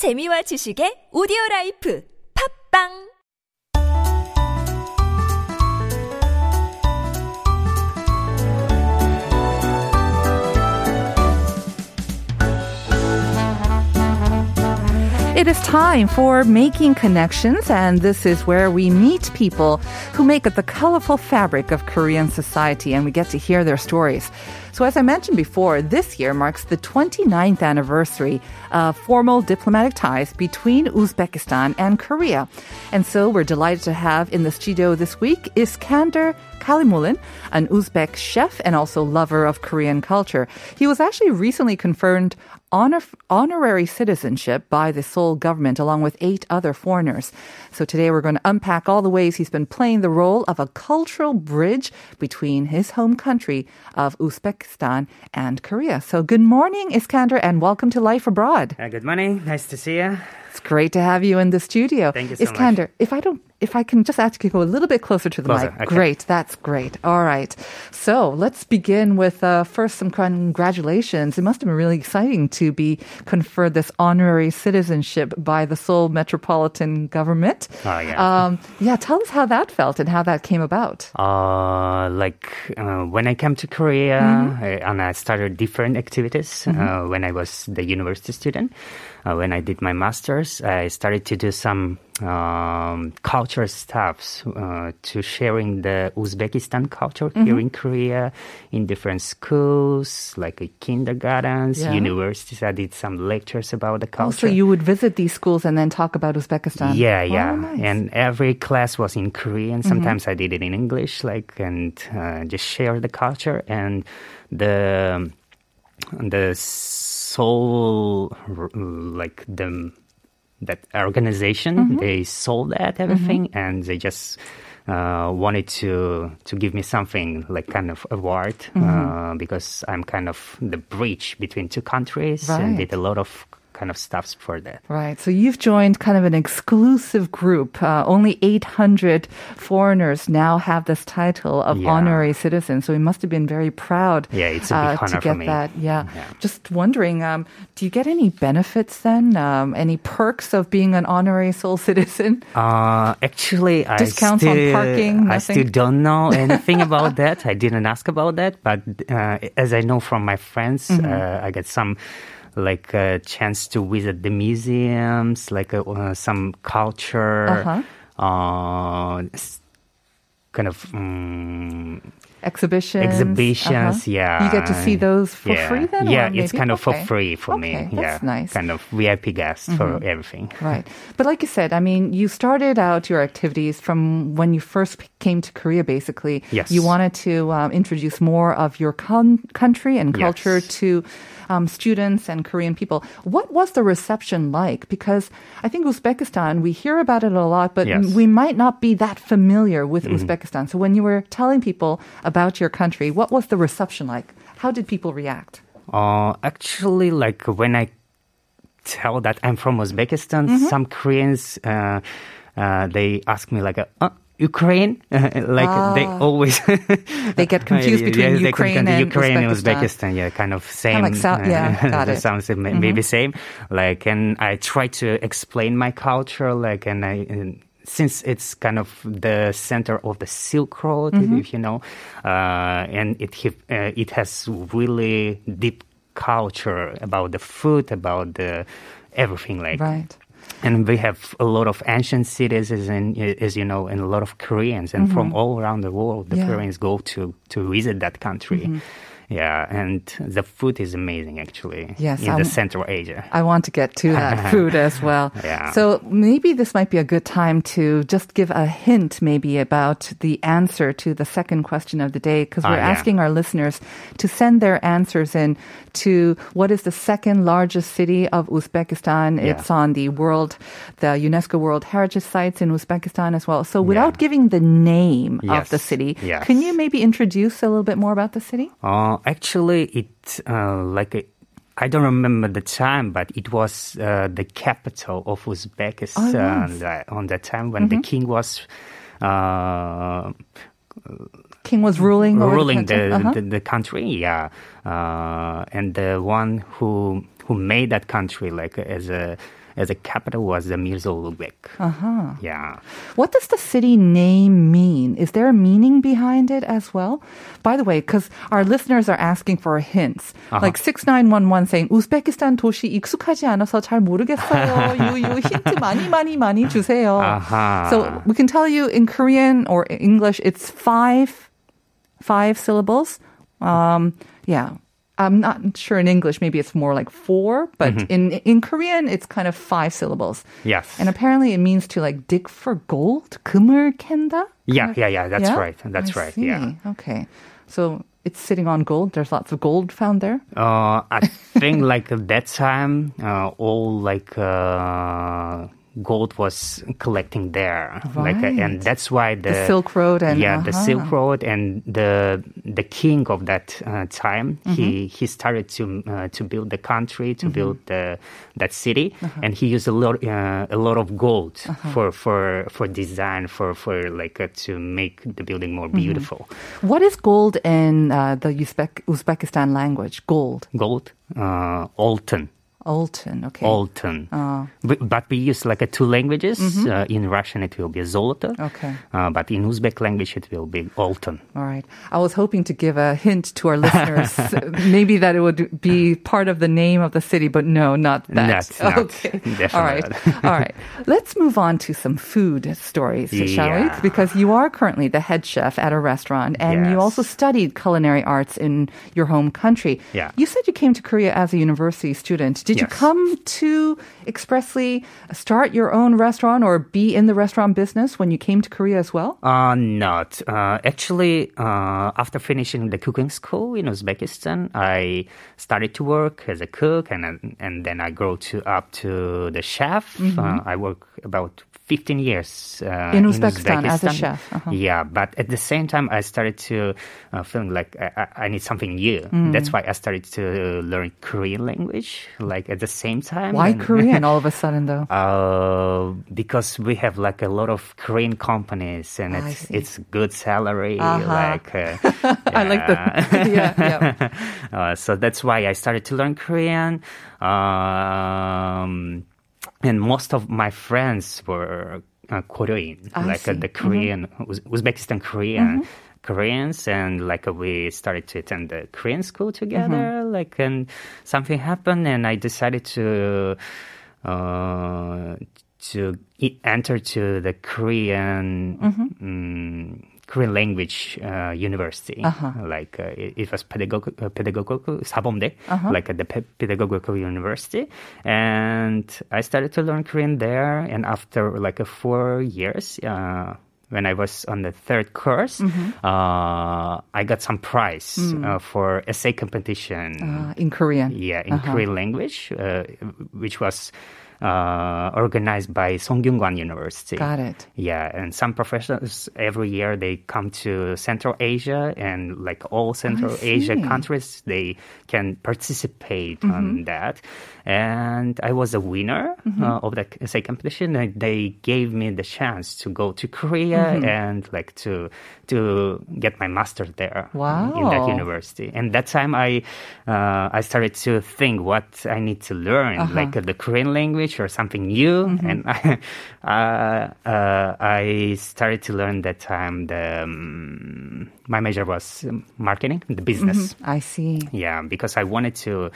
재미와 지식의 오디오 라이프. 팝빵 It is time for making connections, and this is where we meet people who make up the colorful fabric of Korean society, and we get to hear their stories. So, as I mentioned before, this year marks the 29th anniversary of formal diplomatic ties between Uzbekistan and Korea. And so, we're delighted to have in the studio this week Iskander Kalimulin, an Uzbek chef and also lover of Korean culture. He was actually recently confirmed honor, honorary citizenship by the Seoul government along with eight other foreigners. So today we're going to unpack all the ways he's been playing the role of a cultural bridge between his home country of Uzbekistan and Korea. So good morning, Iskander, and welcome to Life Abroad. Uh, good morning. Nice to see you. It's great to have you in the studio. Thank you so Iskander, much. if I don't if I can just ask you to go a little bit closer to the Closer, mic. okay. Great, that's great. All right. So let's begin with uh, first some congratulations. It must have been really exciting to be conferred this honorary citizenship by the Seoul Metropolitan Government. Oh, yeah. Um, yeah, tell us how that felt and how that came about. Uh, like uh, when I came to Korea Mm-hmm. And I started different activities uh, when I was the university student. Uh, when I did my masters, I started to do some um, culture stuffs uh, to sharing the Uzbekistan culture Mm-hmm. here in Korea in different schools, like kindergartens, Yeah. universities. I did some lectures about the culture. Also, you would visit these schools and then talk about Uzbekistan. Yeah, Oh, yeah. nice. And every class was in Korean. Sometimes I did it in English, like, and uh, just share the culture and the the soul, like the that organization. They sold that everything, and they just. Uh, wanted to to give me something like kind of award uh, because I'm kind of the bridge between two countries and did a lot of kind of stuffs for that. Right. So you've joined kind of an exclusive group. Uh, only 800 foreigners now have this title of Yeah. honorary citizen. So you must have been very proud. Yeah, it's a big uh, to get for me. that. Yeah. Yeah. Just wondering, um, do you get any benefits then? Um, any perks of being an honorary Seoul citizen? Uh, actually, Discounts I on still, parking, I still don't know anything about that. I didn't ask about that, but uh, as I know from my friends, Mm-hmm. uh, I get some like a chance to visit the museums, like uh, uh, some culture, Uh-huh. uh, kind of. Um, Exhibitions? Exhibitions, Uh-huh. yeah. You get to see those for yeah. free then? Yeah, it's kind of for free for me. Okay, yeah, nice. Mm-hmm. Kind of VIP guest for everything. Right. But like you said, I mean, you started out your activities from when you first came to Korea, basically. Yes. You wanted to um, introduce more of your con- country and culture Yes. to um, students and Korean people. What was the reception like? Because I think Uzbekistan, we hear about it a lot, but Yes. we might not be that familiar with Mm-hmm. Uzbekistan. So when you were telling people about your country, what was the reception like? How did people react? Uh, actually, like when I tell that I'm from Uzbekistan, Mm-hmm. some Koreans uh, uh, they ask me like, uh, Ukraine, like they always Ah. They get confused between they Ukraine and Ukraine and Uzbekistan. Yeah, kind of same. like sou- yeah, got it. Mm-hmm. Sounds may- maybe same. Like, and I try to explain my culture, like, and I. And, since it's kind of the center of the Silk Road, Mm-hmm. if you know, uh, and it uh, it has really deep culture about the food, about the everything like Right. And we have a lot of ancient cities as, in, as you know and a lot of koreans and from all around the world the Mm-hmm. Yeah. koreans go to to visit that country yeah and the food is amazing actually Yes, in I'm- the central asia I want to get to that food as well. Yeah. So maybe this might be a good time to just give a hint maybe about the answer to the second question of the day because we're yeah. asking our listeners to send their answers in to what is the second largest city of Uzbekistan. Yeah. It's on the world, the UNESCO World Heritage Sites in Uzbekistan as well. So without giving the name of the city, Yes. can you maybe introduce a little bit more about the city? Uh, actually, it uh, like I don't remember the time, but it was uh, the capital of Uzbekistan was. uh, on that time when the king was uh, King was ruling ruling the, the, country? Uh-huh. the, the country. Yeah, uh, and the one who who made that country like as a as the capital was the Mirzo Ulugbek. Uh-huh. Yeah. What does the city name mean? Is there a meaning behind it as well? By the way, because our listeners are asking for hints, uh-huh. like 6911 saying, Uzbekistan 도시 익숙하지 않아서 잘 모르겠어요. 유유 힌트 많이 많이 많이 주세요. Uh-huh. So we can tell you in Korean or English, it's five, five syllables. Um, yeah. I'm not sure in English, maybe it's more like four, but in in Korean, it's kind of five syllables. Yes. And apparently it means to like dig for gold. 금을 캔다? Yeah, yeah, yeah. That's Yeah? right. That's I right. Yeah. see. Okay. So it's sitting on gold. There's lots of gold found there. Uh, I think like at that time, uh, all like uh, gold was collecting there, like, uh, and that's why the, The Silk Road and- yeah, the uh-huh. Silk Road and the the king of that uh, time, Mm-hmm. he he started to uh, to build the country, to build the that city, Uh-huh. and he used a lot uh, a lot of gold for for for design for for like uh, to make the building more Mm-hmm. beautiful. What is gold in uh, the Uzbek- Uzbekistan language? Gold. Gold, uh, Alton. Alton. Okay. Alton. Oh. But, but we use like a two languages. Uh, in Russian, it will be zoloto. Mm-hmm. Okay. Uh, but in Uzbek language, it will be Alton. All right. I was hoping to give a hint to our listeners, maybe that it would be part of the name of the city, but no, not that. Not. okay. Definitely All right. not. All right. Let's move on to some food stories, shall we? Because you are currently the head chef at a restaurant and you also studied culinary arts in your home country. Yeah. You said you came to Korea as a university student. Did you come to expressly start your own restaurant or be in the restaurant business when you came to Korea as well? Uh, not. Uh, actually, uh, after finishing the cooking school in Uzbekistan, I started to work as a cook and, then- and then I grew to up to the chef. Uh, I work about 15 years uh, In Uzbekistan as a chef, uh-huh. Yeah, but at the same time, I started to uh, feeling like I, I- need something new. Mm. That's why I started to learn Korean language, like at the same time. Why And- Korean all of a sudden though? uh, because we have like a lot of Korean companies and it's it's good salary. Uh-huh. Like uh, I like the yeah, yeah. uh, so that's why I started to learn Korean. Um, and most of my friends were uh, Korean, I like uh, the Korean, Uz- Uzbekistan Korean. Koreans and like we started to attend the Korean school together like and something happened and I decided to uh, to enter to the Korean mm, Korean language uh, university. Uh-huh. Like uh, it, it, was pedagog- uh, pedagogical sabomde, uh-huh. like uh, the pe- pedagogical university, and I started to learn Korean there. And after like uh, four years. when I was on the third course, mm-hmm. I got some prize mm. for essay competition in Korean. Yeah, in uh-huh. Korean language, which was uh, organized by Sungkyunkwan University. Got it. Yeah, and some professors every year they come to Central Asia and like all Central Asia countries, they can participate on that. And I was a winner uh, of the essay competition. And they gave me the chance to go to Korea and like to to get my master's there in that university. And that time I uh, I started to think what I need to learn, like uh, the Korean language or something new. And I, uh, uh, I started to learn that time. The um, my major was um, marketing, the business. I see. Yeah, because I wanted to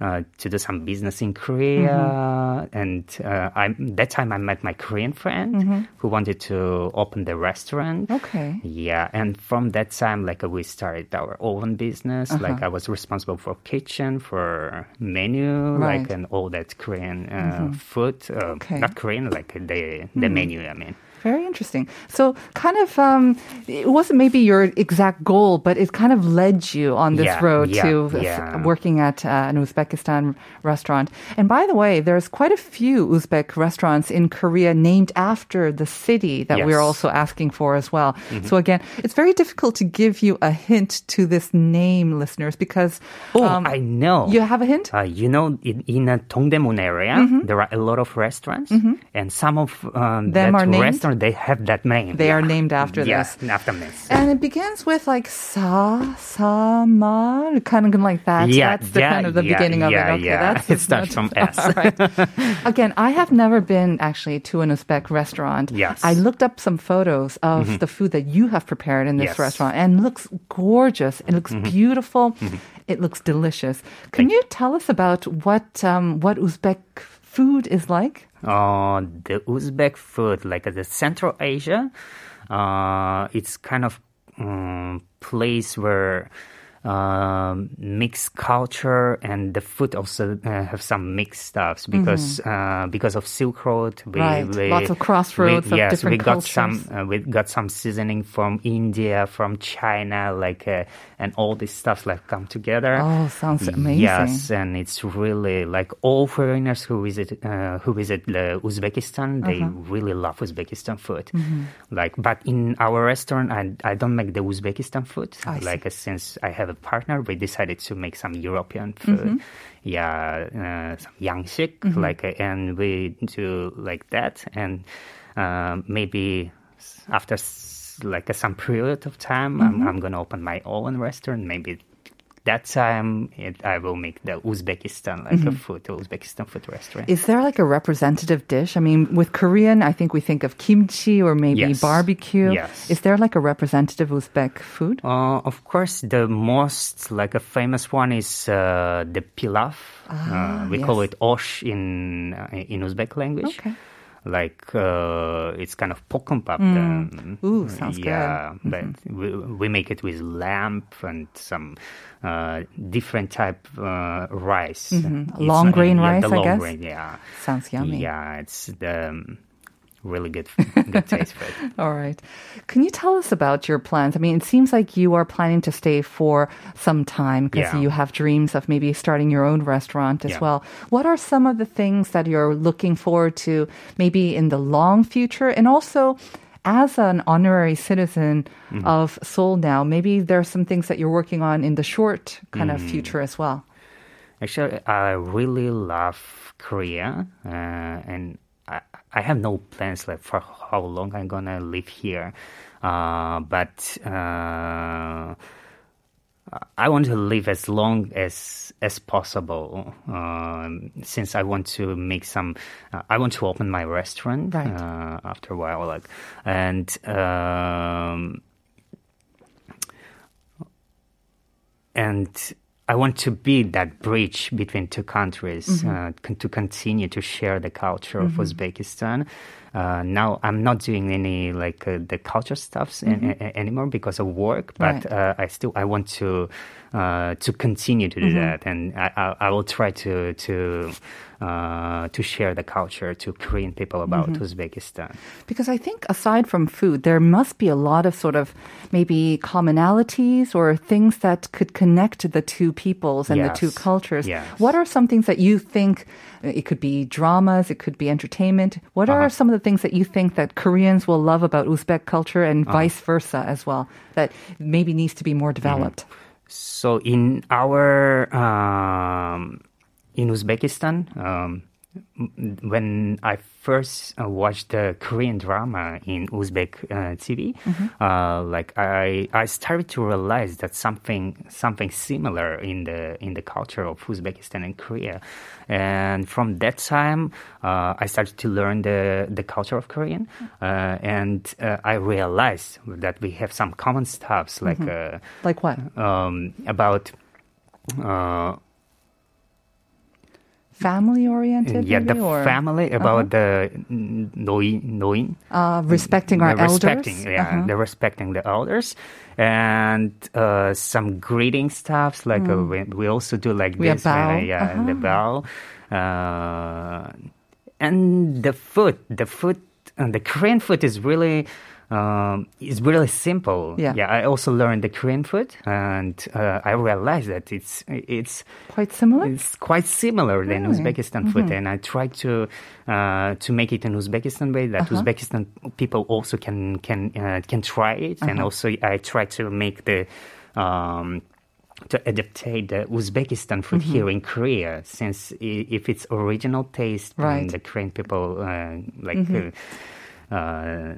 uh, to do some business in Korea, and uh, I that time I met my Korean friend who wanted to open the restaurant. Okay. Yeah, and from that time, like we started our own business. Uh-huh. Like I was responsible for kitchen, for menu, like Right. Mm-hmm. and all that Korean uh, food. Uh, Okay. Not Korean, like the the menu. I mean. Very interesting. So, kind of, um, it wasn't maybe your exact goal, but it kind of led you on this Yeah, road yeah, to yeah. working at uh, an Uzbekistan restaurant. And by the way, there's quite a few Uzbek restaurants in Korea named after the city that we're also asking for as well. So again, it's very difficult to give you a hint to this name, listeners, because Oh, um, I know. you have a hint. Uh, you know, in, in a Dongdaemun area, Mm-hmm. there are a lot of restaurants, and some of um, Them that are named? restaurant they have that name. They are named after yeah, this. after this. And it begins with like sa sa ma, kind of like that. Yeah, that's the yeah, kind of the yeah, beginning of yeah, it. Okay, yeah. that's It starts from S. All right. Again, I have never been actually to an Uzbek restaurant. Yes. I looked up some photos of mm-hmm. the food that you have prepared in this Yes. restaurant, and looks gorgeous. It looks mm-hmm. beautiful. Mm-hmm. It looks delicious. Can Thank you tell us about what um, what Uzbek food is like? Uh, the Uzbek food, like the Central Asia, uh, it's kind of um, place where um, mixed culture and the food also uh, have some mixed stuffs because uh, because of Silk Road. We, Right. we- Lots of crossroads we, of yes, different we got cultures. some uh, we got some seasoning from India, from China, like uh, and all this stuff like come together. Oh, sounds amazing. Yes, and it's really like all foreigners who visit uh, who visit the Uzbekistan, they Uh-huh. really love Uzbekistan food. Mm-hmm. Like, but in our restaurant, I I don't make the Uzbekistan food. I like uh, since I have a partner, we decided to make some European food. Mm-hmm. Yeah, uh, some yangshik, like, uh, and we do like that, and uh, maybe after s- like some period of time, Mm-hmm. I'm, I'm gonna open my own restaurant. Maybe that time it, I will make the Uzbekistan like Mm-hmm. a food, Uzbekistan food restaurant. Is there like a representative dish? I mean, with Korean, I think we think of kimchi or maybe Yes. barbecue. Yes. Is there like a representative Uzbek food? Uh, of course, the most like a famous one is uh, the pilaf. uh, we call Ah, it osh in uh, in Uzbek language. Okay. Like uh, it's kind of bokkeumbap. um, Ooh, sounds good. yeah, but we, we make it with lamb and some uh, different type uh, rice. It's, Long uh, grain yeah, rice, the I long guess? grain, yeah. Sounds yummy. Yeah, it's the um, really good, good taste for it. All right. Can you tell us about your plans? I mean, it seems like you are planning to stay for some time because Yeah. you have dreams of maybe starting your own restaurant as Yeah. well. What are some of the things that you're looking forward to maybe in the long future? And also, as an honorary citizen Mm-hmm. of Seoul now, maybe there are some things that you're working on in the short kind Mm. of future as well. Actually, I really love Korea, uh, and I, have no plans like for how long I'm gonna live here. Uh, but uh, I want to live as long as as possible. Um, since I want to make some, uh, I want to open my restaurant Right. uh, after a while, like, and. Um, and I want to be that bridge between two countries uh, to continue to share the culture of Uzbekistan. Uh, now I'm not doing any like uh, the culture stuffs an- a- anymore because of work, but Right. uh, I still I want to uh, to continue to do that, and I, I, I will try to to uh, to share the culture to Korean people about Uzbekistan. Because I think aside from food, there must be a lot of sort of maybe commonalities or things that could connect the two peoples and the two cultures. Yes. What are some things that you think it could be dramas, it could be entertainment? What Uh-huh. are some of the things that you think that Koreans will love about Uzbek culture and Uh-huh. vice versa as well that maybe needs to be more Mm-hmm. developed? So in our um, in Uzbekistan, um, when I first uh, watched the Korean drama in Uzbek uh, TV, uh, like I I started to realize that something something similar in the in the culture of Uzbekistan and Korea, and from that time uh, I started to learn the the culture of Korean, uh, and uh, I realized that we have some common stuffs like. Uh, Like what? um, about uh, Family oriented? yeah the or, family about the knowing, noin uh, respecting our the elders? respecting yeah Uh-huh. the respecting the elders and uh, some greeting stuffs like uh, we, we also do like. We this bow. yeah the bow uh, and the food the food and the Korean food is really um, is really simple. Yeah. yeah. I also learned the Korean food, and uh, I realized that it's it's Quite similar? it's quite similar than Really? Uzbekistan food, and I try to uh, to make it in Uzbekistan way that Uh-huh. Uzbekistan people also can can uh, can try it, Uh-huh. and also I try to make the. Um, to adaptate the Uzbekistan food Mm-hmm. here in Korea, since if it's original taste, Right. Mm-hmm. and the Korean people uh, like uh, uh,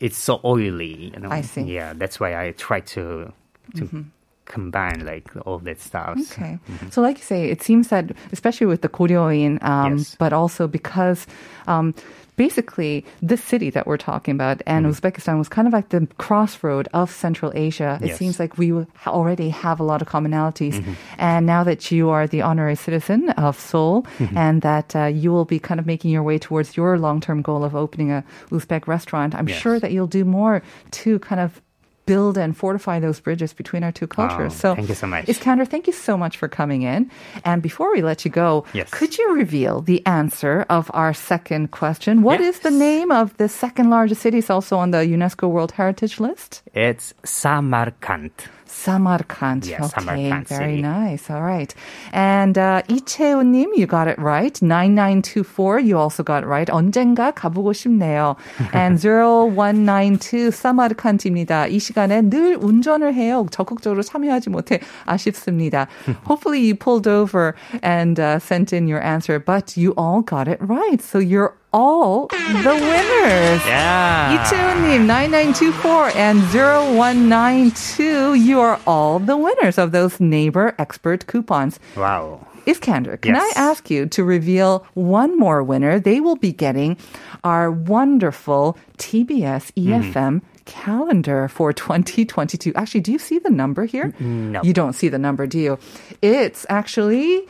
it's so oily. You know? I see. Mm-hmm. Yeah, that's why I try to to combine like all that stuff. Okay. So, like you say, it seems that, especially with the Koryoin, um, Yes. but also because um, basically this city that we're talking about and mm-hmm. Uzbekistan was kind of like the crossroad of Central Asia. It Yes. seems like we already have a lot of commonalities. Mm-hmm. And now that you are the honorary citizen of Seoul mm-hmm. and that uh, you will be kind of making your way towards your long term goal of opening a Uzbek restaurant, I'm Yes. sure that you'll do more to kind of build and fortify those bridges between our two cultures. Oh, so thank you so much. Iskander, thank you so much for coming in. And before we let you go, Yes. could you reveal the answer of our second question? What is Yes. the name of the second largest city? It's also on the UNESCO World Heritage List. It's Samarkand. Samarkand. Yeah, okay, Samarkand very city. nice. All right. And uh, 이채우님, you got it right. 9924, you also got it right. 언젠가 가보고 싶네요. And 0192, 사마르칸트입니다. 이 시간에 늘 운전을 해요. 적극적으로 참여하지 못해 아쉽습니다. Hopefully you pulled over and uh, sent in your answer, but you all got it right. So you're all the winners. Yeah. 이채우님, 9924 and 0192, you are all the winners of those neighbor expert coupons. Wow. Iskander, can Yes. I ask you to reveal one more winner? They will be getting our wonderful TBS EFM Mm-hmm. calendar for 2022. Actually, do you see the number here? no. You don't see the number, do you? It's actually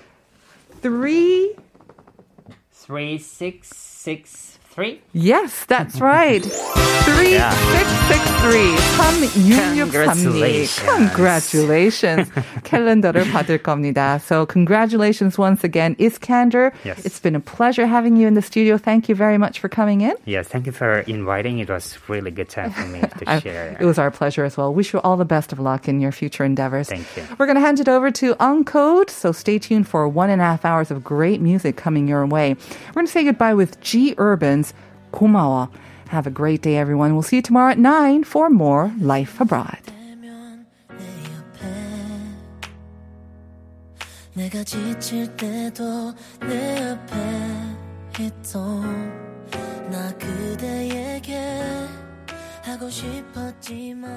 three. Three six six three. Yes, that's right. Three Yeah. six six three. 3663. Congratulations. Congratulations. 캘린더를 받을 겁니다. So congratulations once again, Iskander. Yes. It's been a pleasure having you in the studio. Thank you very much for coming in. Yes, thank you for inviting. It was really good time for me to I- share. it was our pleasure as well. Wish you all the best of luck in your future endeavors. Thank you. We're going to hand it over to Uncode, so stay tuned for one and a half hours of great music coming your way. We're going to say goodbye with G Urban's 고마워. Have a great day, everyone. We'll see you tomorrow at 9 for more Life Abroad. 되면 내 옆에 내가 지칠 때도 내 앞에 있던 나 그대에게 하고 싶었지만